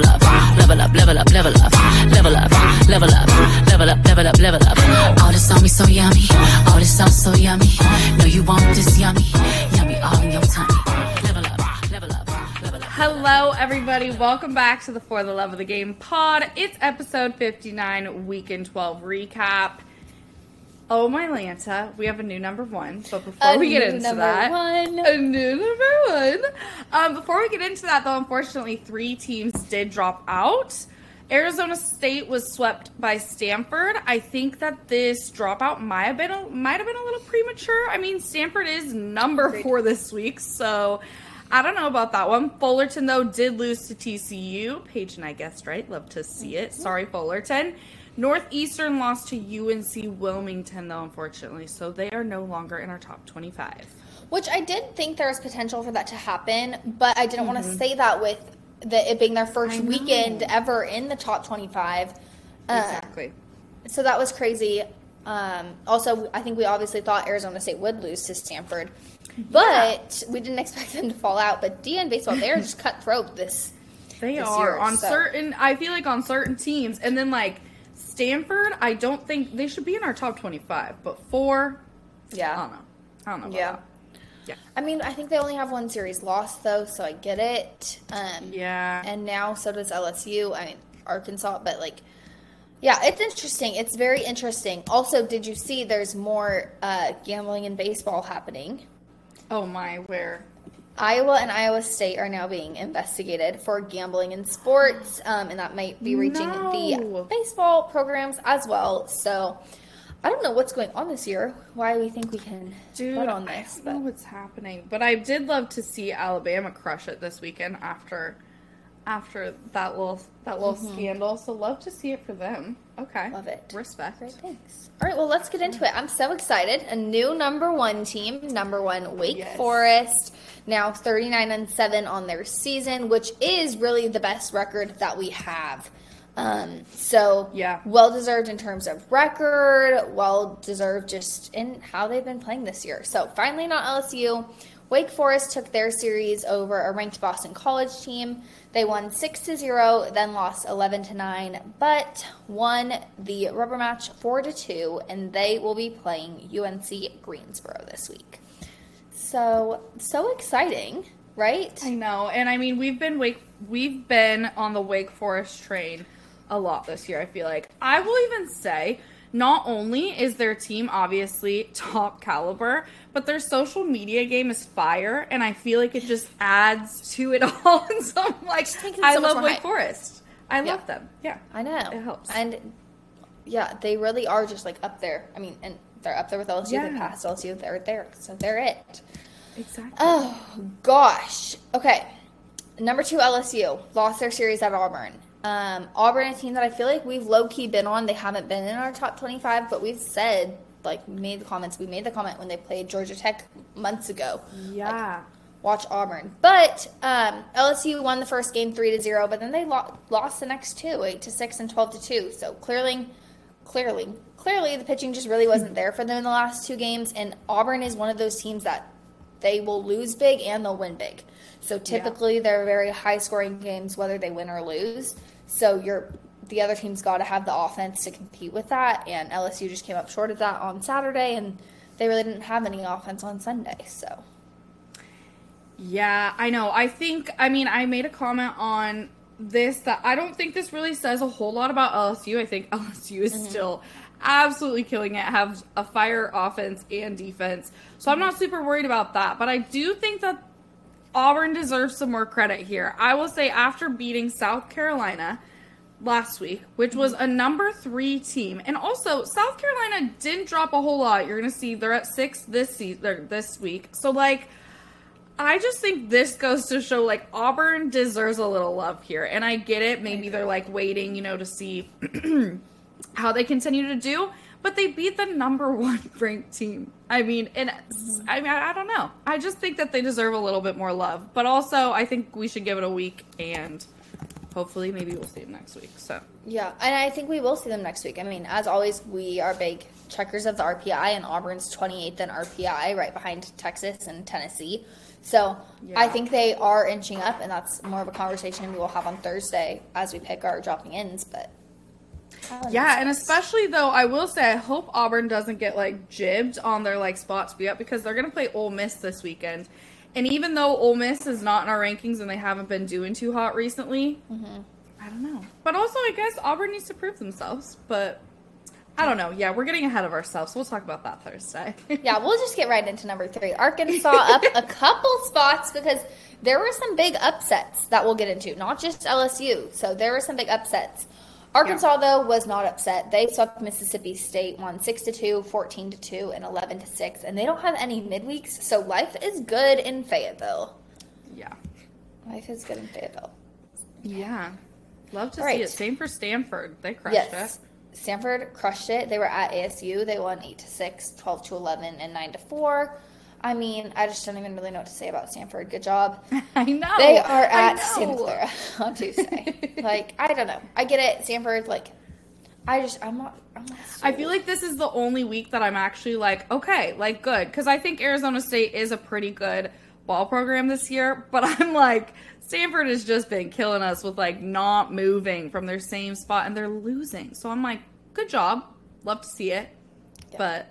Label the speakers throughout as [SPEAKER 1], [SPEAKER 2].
[SPEAKER 1] level up, level up, level up, level up, level up, level up, level up, level up, level up. All this on me so yummy, all this sauce so yummy. Know you want this yummy, yummy all in your tummy. Level up, level up, level up.
[SPEAKER 2] Hello, everybody. Welcome back to the For the Love of the Game pod. It's episode 59, weekend 12 recap. Oh my Lanta, we have a new number one. But before
[SPEAKER 3] A
[SPEAKER 2] we get
[SPEAKER 3] new
[SPEAKER 2] into that,
[SPEAKER 3] one.
[SPEAKER 2] a new number one. Um, before we get into that, though, unfortunately, three teams did drop out. Arizona State was swept by Stanford. I think that this dropout might have been a, might have been a little premature. I mean, Stanford is number four this week, so I don't know about that one. Fullerton though did lose to TCU. Paige and I guessed right. Love to see it. Sorry, Fullerton. Northeastern lost to UNC Wilmington though, unfortunately, so they are no longer in our top twenty-five.
[SPEAKER 3] Which I did think there was potential for that to happen, but I didn't want
[SPEAKER 2] Mm-hmm.
[SPEAKER 3] to say that with the, it being their first weekend ever in the top 25. Uh,
[SPEAKER 2] Exactly.
[SPEAKER 3] So that was crazy. Um, also, I think we obviously thought Arizona State would lose to Stanford, but we didn't expect them to fall out. But D1 baseball, they're just cutthroat this.
[SPEAKER 2] They
[SPEAKER 3] this
[SPEAKER 2] are
[SPEAKER 3] year,
[SPEAKER 2] on
[SPEAKER 3] so-
[SPEAKER 2] certain. I feel like on certain teams, and then like Stanford, I don't think they should be in our top twenty-five. But four,
[SPEAKER 3] yeah.
[SPEAKER 2] I don't know. I don't know.
[SPEAKER 3] Yeah.
[SPEAKER 2] that. Yeah.
[SPEAKER 3] I mean, I think they only have one series lost though, so I get it. Um,
[SPEAKER 2] Yeah.
[SPEAKER 3] and now so does LSU. I mean, Arkansas, but like, yeah, it's interesting. It's very interesting. Also, did you see there's more uh, gambling in baseball happening?
[SPEAKER 2] oh my, where?
[SPEAKER 3] Iowa and Iowa State are now being investigated for gambling in sports, um, and that might be reaching
[SPEAKER 2] No.
[SPEAKER 3] the baseball programs as well. So, I don't know what's going on this year. Why we think we can
[SPEAKER 2] Dude,
[SPEAKER 3] bet on
[SPEAKER 2] I
[SPEAKER 3] this,
[SPEAKER 2] don't
[SPEAKER 3] but
[SPEAKER 2] know what's happening, but I did love to see Alabama crush it this weekend after after that little that little scandal. So love to see it for them. Okay,
[SPEAKER 3] Mm-hmm. Love it.
[SPEAKER 2] Respect.
[SPEAKER 3] Great, thanks. All right, well, let's get into it. I'm so excited. A new number one team, number one Wake
[SPEAKER 2] Yes.
[SPEAKER 3] Forest, now 39 and 7 on their season, which is really the best record that we have. Um, so,
[SPEAKER 2] Yeah.
[SPEAKER 3] well deserved in terms of record, well deserved just in how they've been playing this year. So, finally, not LSU. Wake Forest took their series over a ranked Boston College team. They won 6 to 0, then lost 11 to 9, but won the rubber match 4 to 2, and they will be playing UNC Greensboro this week. So, so exciting, right?
[SPEAKER 2] I know, and I mean we've been wake we've been on the Wake Forest train a lot this year. I feel like I will even say not only is their team obviously top caliber, but their social media game is fire, and I feel like it just adds to it all. and so I'm like, I
[SPEAKER 3] so
[SPEAKER 2] love Wake
[SPEAKER 3] hype.
[SPEAKER 2] Forest. I
[SPEAKER 3] Yeah.
[SPEAKER 2] love them. Yeah,
[SPEAKER 3] I know.
[SPEAKER 2] It helps.
[SPEAKER 3] And yeah, they really are just like up there. I mean, and they're up there with LSU.
[SPEAKER 2] Yeah.
[SPEAKER 3] They passed LSU. They're there. So they're it.
[SPEAKER 2] exactly.
[SPEAKER 3] Oh gosh. Okay. Number two, LSU lost their series at Auburn. Um, Auburn, a team that I feel like we've low key been on. They haven't been in our top twenty-five, but we've said like made the comments. We made the comment when they played Georgia Tech months ago.
[SPEAKER 2] yeah.
[SPEAKER 3] Watch Auburn, but um, LSU won the first game three to zero, but then they lo- lost the next two, eight to six and twelve to two. So clearly, clearly, clearly, the pitching just really wasn't there for them in the last two games. And Auburn is one of those teams that they will lose big and they'll win big. So typically, they're very high scoring games, whether they win or lose. So you're the other team's got to have the offense to compete with that, and LSU just came up short of that on Saturday, and they really didn't have any offense on Sunday. So.
[SPEAKER 2] Yeah, I know. I think, I mean, I made a comment on this that I don't think this really says a whole lot about LSU. I think LSU is mm-hmm. still absolutely killing it, have a fire offense and defense. So I'm not super worried about that. But I do think that Auburn deserves some more credit here. I will say, after beating South Carolina last week, which was mm-hmm. a number three team, and also South Carolina didn't drop a whole lot. You're going to see they're at six this season, this week. So, like, I just think this goes to show like Auburn deserves a little love here. And I get it. Maybe they're like waiting, you know, to see how they continue to do. But they beat the number one ranked team. I mean, and I mean, I, I don't know. I just think that they deserve a little bit more love. But also, I think we should give it a week and hopefully maybe we'll see them next week. So,
[SPEAKER 3] Yeah, and I think we will see them next week. I mean, as always, we are big checkers of the RPI, and Auburn's 28th in RPI, right behind Texas and Tennessee. So I think they are inching up, and that's more of a conversation we will have on Thursday as we pick our dropping ins. But
[SPEAKER 2] Yeah, and especially though, I will say I hope Auburn doesn't get like jibbed on their like spot to be up because they're gonna play Ole Miss this weekend. And even though Ole Miss is not in our rankings and they haven't been doing too hot recently, mm-hmm. I don't know. But also, I guess Auburn needs to prove themselves. But I don't know. Yeah, we're getting ahead of ourselves. We'll talk about that Thursday.
[SPEAKER 3] yeah, we'll just get right into number three. Arkansas up a couple spots because there were some big upsets that we'll get into, not just LSU. So there were some big upsets. Arkansas though was not upset. They swept Mississippi State, won six to 2, 14 to two, and eleven to six, and they don't have any midweeks. So life is good in Fayetteville.
[SPEAKER 2] yeah.
[SPEAKER 3] Life is good in Fayetteville.
[SPEAKER 2] Yeah. Love to
[SPEAKER 3] Right.
[SPEAKER 2] see it. Same for Stanford. They crushed
[SPEAKER 3] Yes.
[SPEAKER 2] it.
[SPEAKER 3] Stanford crushed it. They were at ASU. They won 8 to 6, 12 to 11, and 9 to 4. I mean, I just don't even really know what to say about Stanford. Good job.
[SPEAKER 2] I know.
[SPEAKER 3] They are at. Santa Clara on Tuesday. like, I don't know. I get it. Stanford, like, I just, I'm not, I'm not
[SPEAKER 2] I feel like this is the only week that I'm actually like, okay, like good. Because I think Arizona State is a pretty good ball program this year. But I'm like, Stanford has just been killing us with like not moving from their same spot and they're losing. So I'm like, good job. Love to see it. But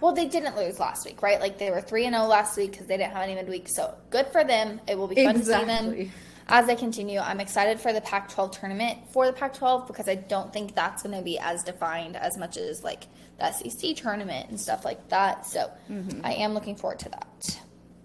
[SPEAKER 3] Well, they didn't lose last week, right? Like, they were 3 and 0 last week because they didn't have any midweek. So, good for them. It will be fun to see them as they continue. I'm excited for the Pac 12 tournament for the Pac 12 because I don't think that's going to be as defined as much as like the SEC tournament and stuff like that. So, mm-hmm. I am looking forward to that.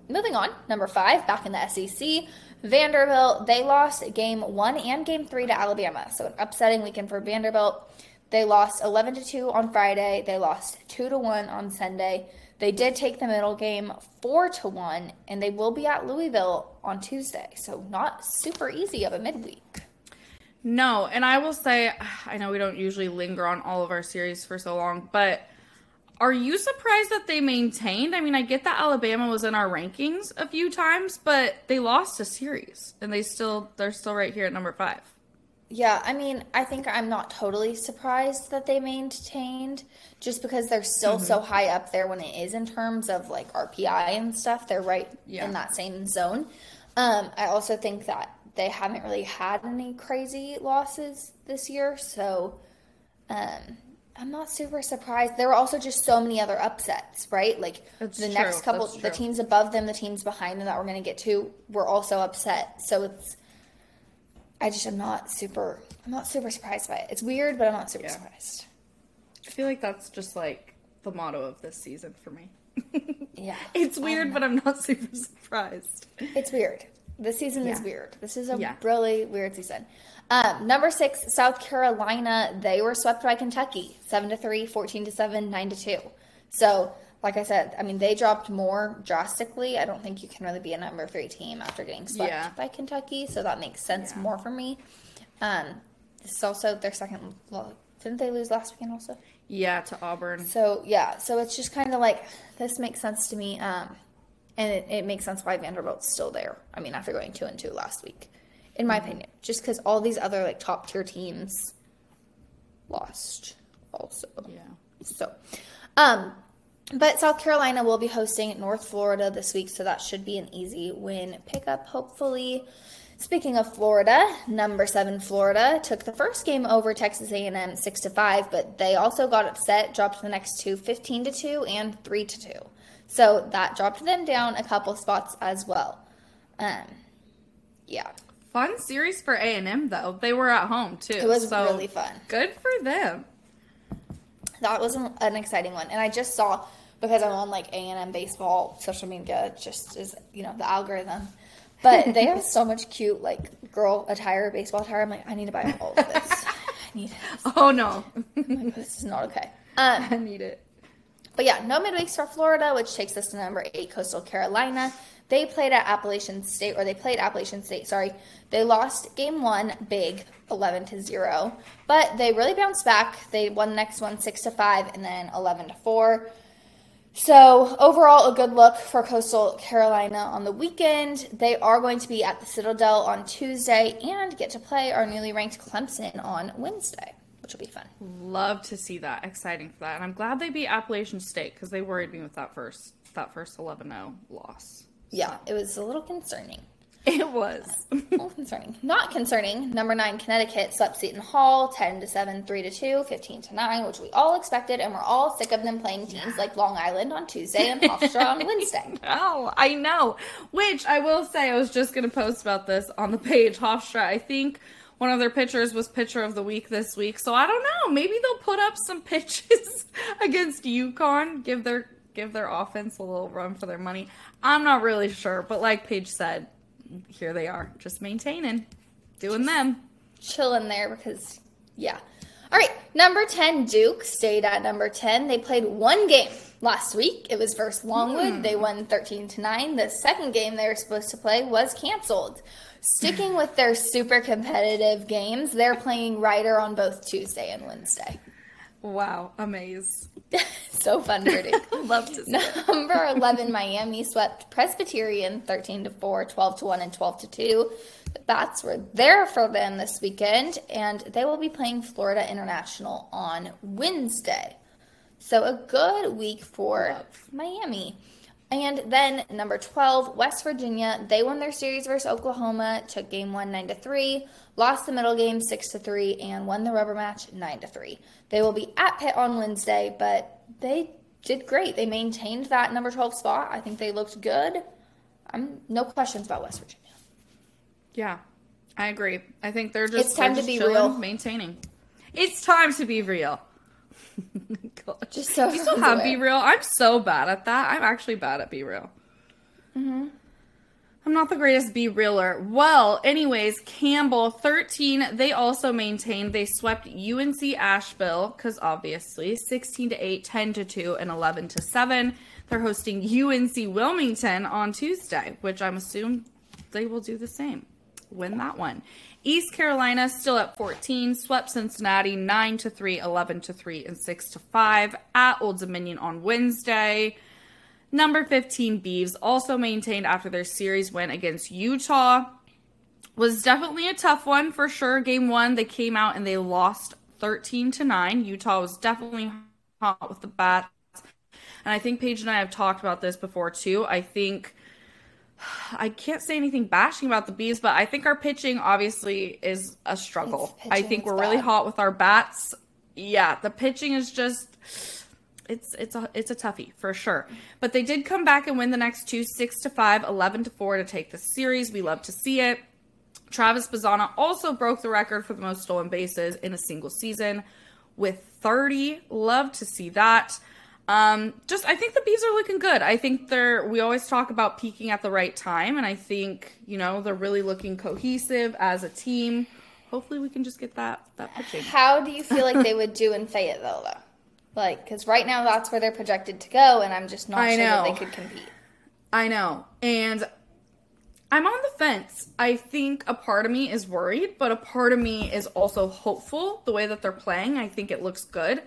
[SPEAKER 3] Moving on, number five, back in the SEC, Vanderbilt. They lost game one and game three to Alabama. So, an upsetting weekend for Vanderbilt. They lost 11 to 2 on Friday. They lost 2 to 1 on Sunday. They did take the middle game 4 to 1 and they will be at Louisville on Tuesday. So not super easy of a midweek.
[SPEAKER 2] No, and I will say, I know we don't usually linger on all of our series for so long, but are you surprised that they maintained? I mean, I get that Alabama was in our rankings a few times, but they lost a series, and they still they're still right here at number five.
[SPEAKER 3] Yeah, I mean, I think I'm not totally surprised that they maintained just because they're still so high up there when it is in terms of like RPI and stuff. They're right
[SPEAKER 2] Yeah.
[SPEAKER 3] in that same zone. Um, I also think that they haven't really had any crazy losses this year, so um, I'm not super surprised. There were also just so many other upsets, right? Like
[SPEAKER 2] That's
[SPEAKER 3] the
[SPEAKER 2] true,
[SPEAKER 3] next couple, the teams above them, the teams behind them that we're going to get to, were also upset. So it's I just am not super. I'm not super surprised by it. It's weird, but I'm not super
[SPEAKER 2] Yeah.
[SPEAKER 3] surprised.
[SPEAKER 2] I feel like that's just like the motto of this season for me.
[SPEAKER 3] Yeah,
[SPEAKER 2] it's weird, but I'm not super surprised.
[SPEAKER 3] it's weird. This season is weird. This is a
[SPEAKER 2] Yeah.
[SPEAKER 3] really weird season. Um, number six, South Carolina. They were swept by Kentucky, seven to three, 14 to seven, nine to two. So, like I said, I mean they dropped more drastically. I don't think you can really be a number three team after getting swept
[SPEAKER 2] Yeah.
[SPEAKER 3] by Kentucky. So that makes sense
[SPEAKER 2] Yeah.
[SPEAKER 3] more for me. Um, this is also their second. Well, didn't they lose last weekend also?
[SPEAKER 2] Yeah, to Auburn.
[SPEAKER 3] So yeah, so it's just kind of like this makes sense to me, um, and it, it makes sense why Vanderbilt's still there. I mean, after going two and two last week, in my opinion, just because all these other like top tier teams lost also.
[SPEAKER 2] Yeah.
[SPEAKER 3] So, um, but South Carolina will be hosting North Florida this week, so that should be an easy win pickup, hopefully. Speaking of Florida, number seven Florida took the first game over Texas A&M six to five, but they also got upset, dropped the next two 15 to two and three to two. So that dropped them down a couple spots as well. Um, yeah,
[SPEAKER 2] Fun series for A and M though. They were at home too.
[SPEAKER 3] it was
[SPEAKER 2] so
[SPEAKER 3] really fun.
[SPEAKER 2] Good for them.
[SPEAKER 3] that was an, an exciting one and i just saw because i'm on like a&m baseball social media just is you know the algorithm but they have so much cute like girl attire baseball attire i'm like i need to buy all of this i need
[SPEAKER 2] Oh no,
[SPEAKER 3] this is not okay um,
[SPEAKER 2] I need it.
[SPEAKER 3] But yeah no midweeks for florida which takes us to number eight coastal carolina. They played at appalachian state or they played appalachian state sorry. They lost game one big 11 to 0 but they really bounced back. They won the next one 6 to 5 and then 11 to 4 so overall a good look for coastal carolina on the weekend. They are going to be at the citadel on tuesday and get to play our newly ranked clemson on wednesday which will be fun
[SPEAKER 2] Love to see that. Exciting for that. And I'm glad they beat Appalachian State because they worried me with that first that first 11-0 loss.
[SPEAKER 3] Yeah, it was a little concerning.
[SPEAKER 2] It was.
[SPEAKER 3] A little concerning. Not concerning. Number nine, Connecticut swept Seton Hall 10 to 7, 3 to 2, 15 to 9, which we all expected, and we're all sick of them playing teams like Long Island on Tuesday and Hofstra on Wednesday.
[SPEAKER 2] Oh, I know. Which I will say, I was just going to post about this on the page. Hofstra, I think one of their pitchers was pitcher of the week this week. So I don't know. Maybe they'll put up some pitches against UConn, give their give their offense a little run for their money. I'm not really sure, but like Paige said, here they are, just maintaining, doing them.
[SPEAKER 3] Chilling there because, yeah. All right, number 10, Duke stayed at number 10. They played one game last week. It was versus Longwood. Hmm. They won 13 to 9. The second game they were supposed to play was canceled. Sticking with their super competitive games, they're playing Rider on both Tuesday and Wednesday.
[SPEAKER 2] Wow, amaze.
[SPEAKER 3] so fun Duke.
[SPEAKER 2] Love to see it.
[SPEAKER 3] Number 11, Miami swept Presbyterian 13 to 4, 12 to 1, and 12 to 2. The bats were there for them this weekend, and they will be playing Florida International on Wednesday. So a good week for
[SPEAKER 2] Love.
[SPEAKER 3] Miami. And then number 12, West Virginia, they won their series versus Oklahoma, took game 1 9 to 3, lost the middle game 6 to 3 and won the rubber match 9 to 3. They will be at Pitt on Wednesday, but they did great. They maintained that number 12 spot. I think they looked good. I'm no questions about West Virginia.
[SPEAKER 2] Yeah, I agree. I think they're just
[SPEAKER 3] It's time to be
[SPEAKER 2] chilling,
[SPEAKER 3] real.
[SPEAKER 2] maintaining. It's time to be real. God.
[SPEAKER 3] Just so
[SPEAKER 2] you still have BeReal. I'm so bad at that. I'm actually bad at BeReal.
[SPEAKER 3] Mm-hmm.
[SPEAKER 2] I'm not the greatest be realer. Well, anyways, Campbell 13. They also maintained they swept UNC Asheville because obviously 16 to 8, 10 to 2, and 11 to 7. They're hosting UNC Wilmington on Tuesday, which I'm assuming they will do the same. Win that one. East Carolina still at 14, swept Cincinnati 9 to 3, 11 to 3, and 6 to 5 at Old Dominion on Wednesday. Number 15, Beavs, also maintained after their series win against Utah. Was definitely a tough one for sure. Game one, they came out and they lost 13 to 9. Utah was definitely hot with the bats. And I think Paige and I have talked about this before too. I think I can't say anything bashing about the bees, but I think our pitching obviously is a struggle. I think we're really
[SPEAKER 3] bad.
[SPEAKER 2] hot with our bats. Yeah, the pitching is just it's it's a it's a toughie for sure. But they did come back and win the next two, six to five, 11 to four to take the series. We love to see it. Travis Bazzana also broke the record for the most stolen bases in a single season with 30. Love to see that. Um, just I think the bees are looking good. I think they're we always talk about peaking at the right time, and I think, you know, they're really looking cohesive as a team. Hopefully we can just get that that pitching.
[SPEAKER 3] How do you feel like they would do in Fayetteville, though? Like, because right now that's where they're projected to go, and I'm just not
[SPEAKER 2] I
[SPEAKER 3] sure that
[SPEAKER 2] know.
[SPEAKER 3] they could compete.
[SPEAKER 2] I know. And I'm on the fence. I think a part of me is worried, but a part of me is also hopeful the way that they're playing. I think it looks good.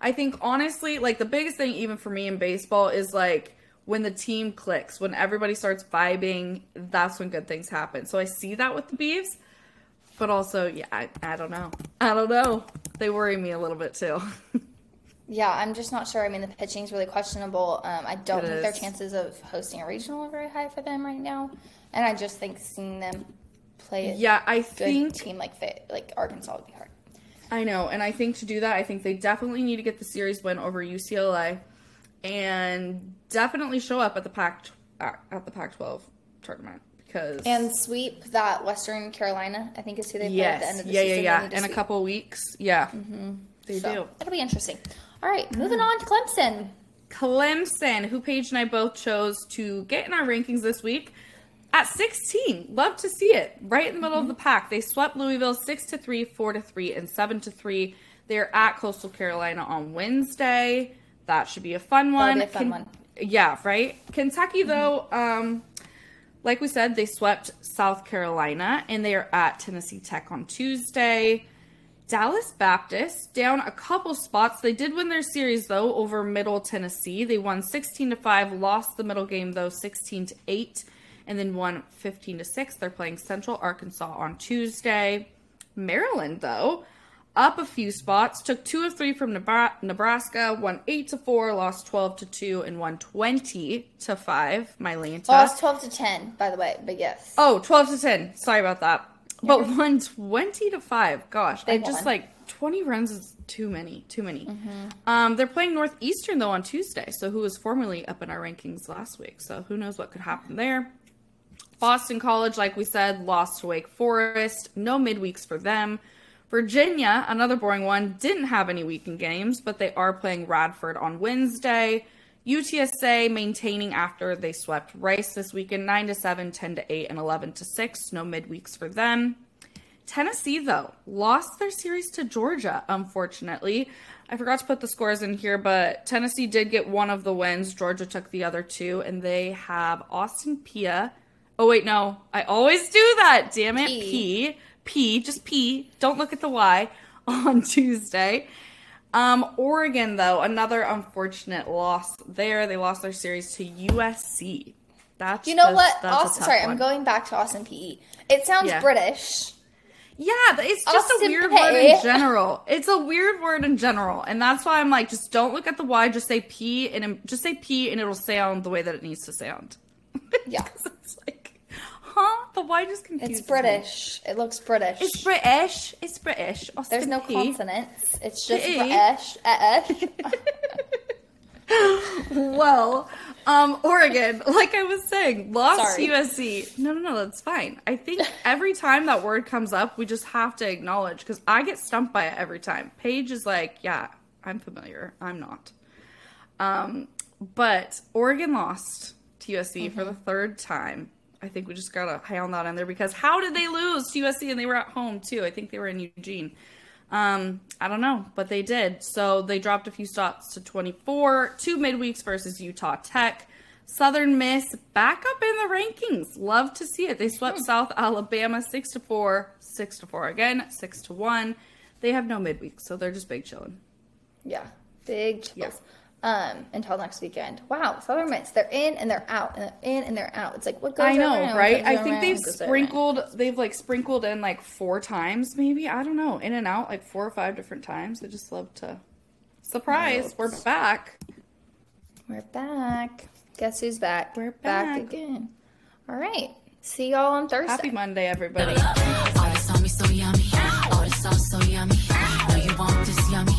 [SPEAKER 2] I think honestly, like the biggest thing even for me in baseball is like when the team clicks, when everybody starts vibing, that's when good things happen. So I see that with the Beavs. But also, yeah, I, I don't know. I don't know. They worry me a little bit too.
[SPEAKER 3] Yeah, I'm just not sure. I mean, the pitching's really questionable. Um, I don't
[SPEAKER 2] It
[SPEAKER 3] think their chances of hosting a regional are very high for them right now, and I just think seeing them play a
[SPEAKER 2] yeah, I
[SPEAKER 3] good
[SPEAKER 2] think
[SPEAKER 3] team like Fay- like Arkansas would be hard.
[SPEAKER 2] I know, and I think to do that, I think they definitely need to get the series win over UCLA, and definitely show up at the Pac at uh, at the Pac-12 tournament because
[SPEAKER 3] And sweep that Western Carolina, I think is who they play at the end of the
[SPEAKER 2] yeah, yeah,
[SPEAKER 3] season.
[SPEAKER 2] Yeah,
[SPEAKER 3] need to
[SPEAKER 2] in a couple of weeks, yeah, mm-hmm. they
[SPEAKER 3] So,
[SPEAKER 2] do.
[SPEAKER 3] It'll be interesting. All right, mm. moving on to Clemson.
[SPEAKER 2] Clemson, who Paige and I both chose to get in our rankings this week at 16. Love to see it. Right in the middle of the pack. They swept Louisville 6 to 3, 4 to 3, and 7 to 3. They're at Coastal Carolina on Wednesday. That should be a fun one.
[SPEAKER 3] a fun one.
[SPEAKER 2] Yeah, right? Kentucky though, um like we said, they swept South Carolina and they are at Tennessee Tech on Tuesday. Dallas Baptist down a couple spots. They did win their series though over Middle Tennessee. They won 16 to 5, lost the middle game though 16 to 8 and then won 15 to 6. They're playing Central Arkansas on Tuesday. Maryland though, up a few spots. Took two of three from Nebraska. Won eight to four. Lost twelve to two, and won twenty to five. Mylanta.
[SPEAKER 3] Lost 12 to 10, by the way, but yes.
[SPEAKER 2] Oh, 12 to 10. Sorry about that. But won 20 to 5. Gosh, I
[SPEAKER 3] Big
[SPEAKER 2] just
[SPEAKER 3] one.
[SPEAKER 2] like 20 runs is too many. Too many. Um, they're playing Northeastern though on Tuesday, so who was formerly up in our rankings last week. So who knows what could happen there. Boston College, like we said, lost to Wake Forest. No midweeks for them. Virginia, another boring one, didn't have any weekend games, but they are playing Radford on Wednesday. UTSA maintaining after they swept Rice this weekend 9 to 7, 10 to 8, and 11 to 6. No midweeks for them. Tennessee, though, lost their series to Georgia, unfortunately. I forgot to put the scores in here, but Tennessee did get one of the wins. Georgia took the other two, and they have Austin Pia. Oh, wait, no. I always do that. Damn it.
[SPEAKER 3] P.
[SPEAKER 2] P. P. Just P. Don't look at the Y on Tuesday. Um, Oregon, though, another unfortunate loss there. They lost their series to USC. That's
[SPEAKER 3] You know
[SPEAKER 2] just-
[SPEAKER 3] what?
[SPEAKER 2] that's
[SPEAKER 3] Austin, sorry,
[SPEAKER 2] one.
[SPEAKER 3] I'm going back to Austin Peay. It sounds
[SPEAKER 2] Yeah.
[SPEAKER 3] British.
[SPEAKER 2] Yeah, it's just a weird
[SPEAKER 3] Pay.
[SPEAKER 2] word in general. It's a weird word in general, and that's why I'm like, just don't look at the Y. Just say P, and just say P, and it'll sound the way that it needs to sound.
[SPEAKER 3] Yeah.
[SPEAKER 2] it's like, huh? The Y just confuses.
[SPEAKER 3] It's
[SPEAKER 2] me.
[SPEAKER 3] British. It looks British.
[SPEAKER 2] It's British. It's British. Austin
[SPEAKER 3] There's no
[SPEAKER 2] P.
[SPEAKER 3] consonants. It's just
[SPEAKER 2] P.
[SPEAKER 3] British. British.
[SPEAKER 2] Well, um, Oregon, like I was saying, lost
[SPEAKER 3] Sorry.
[SPEAKER 2] USC. No, no, no, that's fine. I think every time that word comes up, we just have to acknowledge because I get stumped by it every time. Paige is like, yeah, I'm familiar. I'm not. Um, but Oregon lost to USC for the third time. I think we just gotta pound that in there because how did they lose to USC and they were at home too? I think they were in Eugene. Um, I don't know, but they did. So they dropped a few stops to 24, two midweeks versus Utah Tech. Southern Miss back up in the rankings. Love to see it. They swept South Alabama 6 to 4, 6 to 4 again, 6 to 1. They have no midweek, so they're just big chilling.
[SPEAKER 3] yeah. Big chills.
[SPEAKER 2] Yeah.
[SPEAKER 3] Um, until next weekend. Wow, Southern Miss. They're in and they're out, and they're in and they're out. It's like what goes
[SPEAKER 2] I know,
[SPEAKER 3] around
[SPEAKER 2] right? I think
[SPEAKER 3] around,
[SPEAKER 2] they've
[SPEAKER 3] goes around.
[SPEAKER 2] sprinkled they've like sprinkled in like four times maybe. I don't know. In and out like four or five different times. I just love to surprise. We're back.
[SPEAKER 3] We're back. Guess who's back?
[SPEAKER 2] We're back.
[SPEAKER 3] again. All right. See y'all on Thursday.
[SPEAKER 2] Happy Monday, everybody.
[SPEAKER 1] All this on me so yummy. All this sauce so yummy. Know you want this yummy.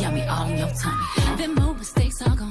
[SPEAKER 1] Yummy all in your tummy. Then more mistakes are gone.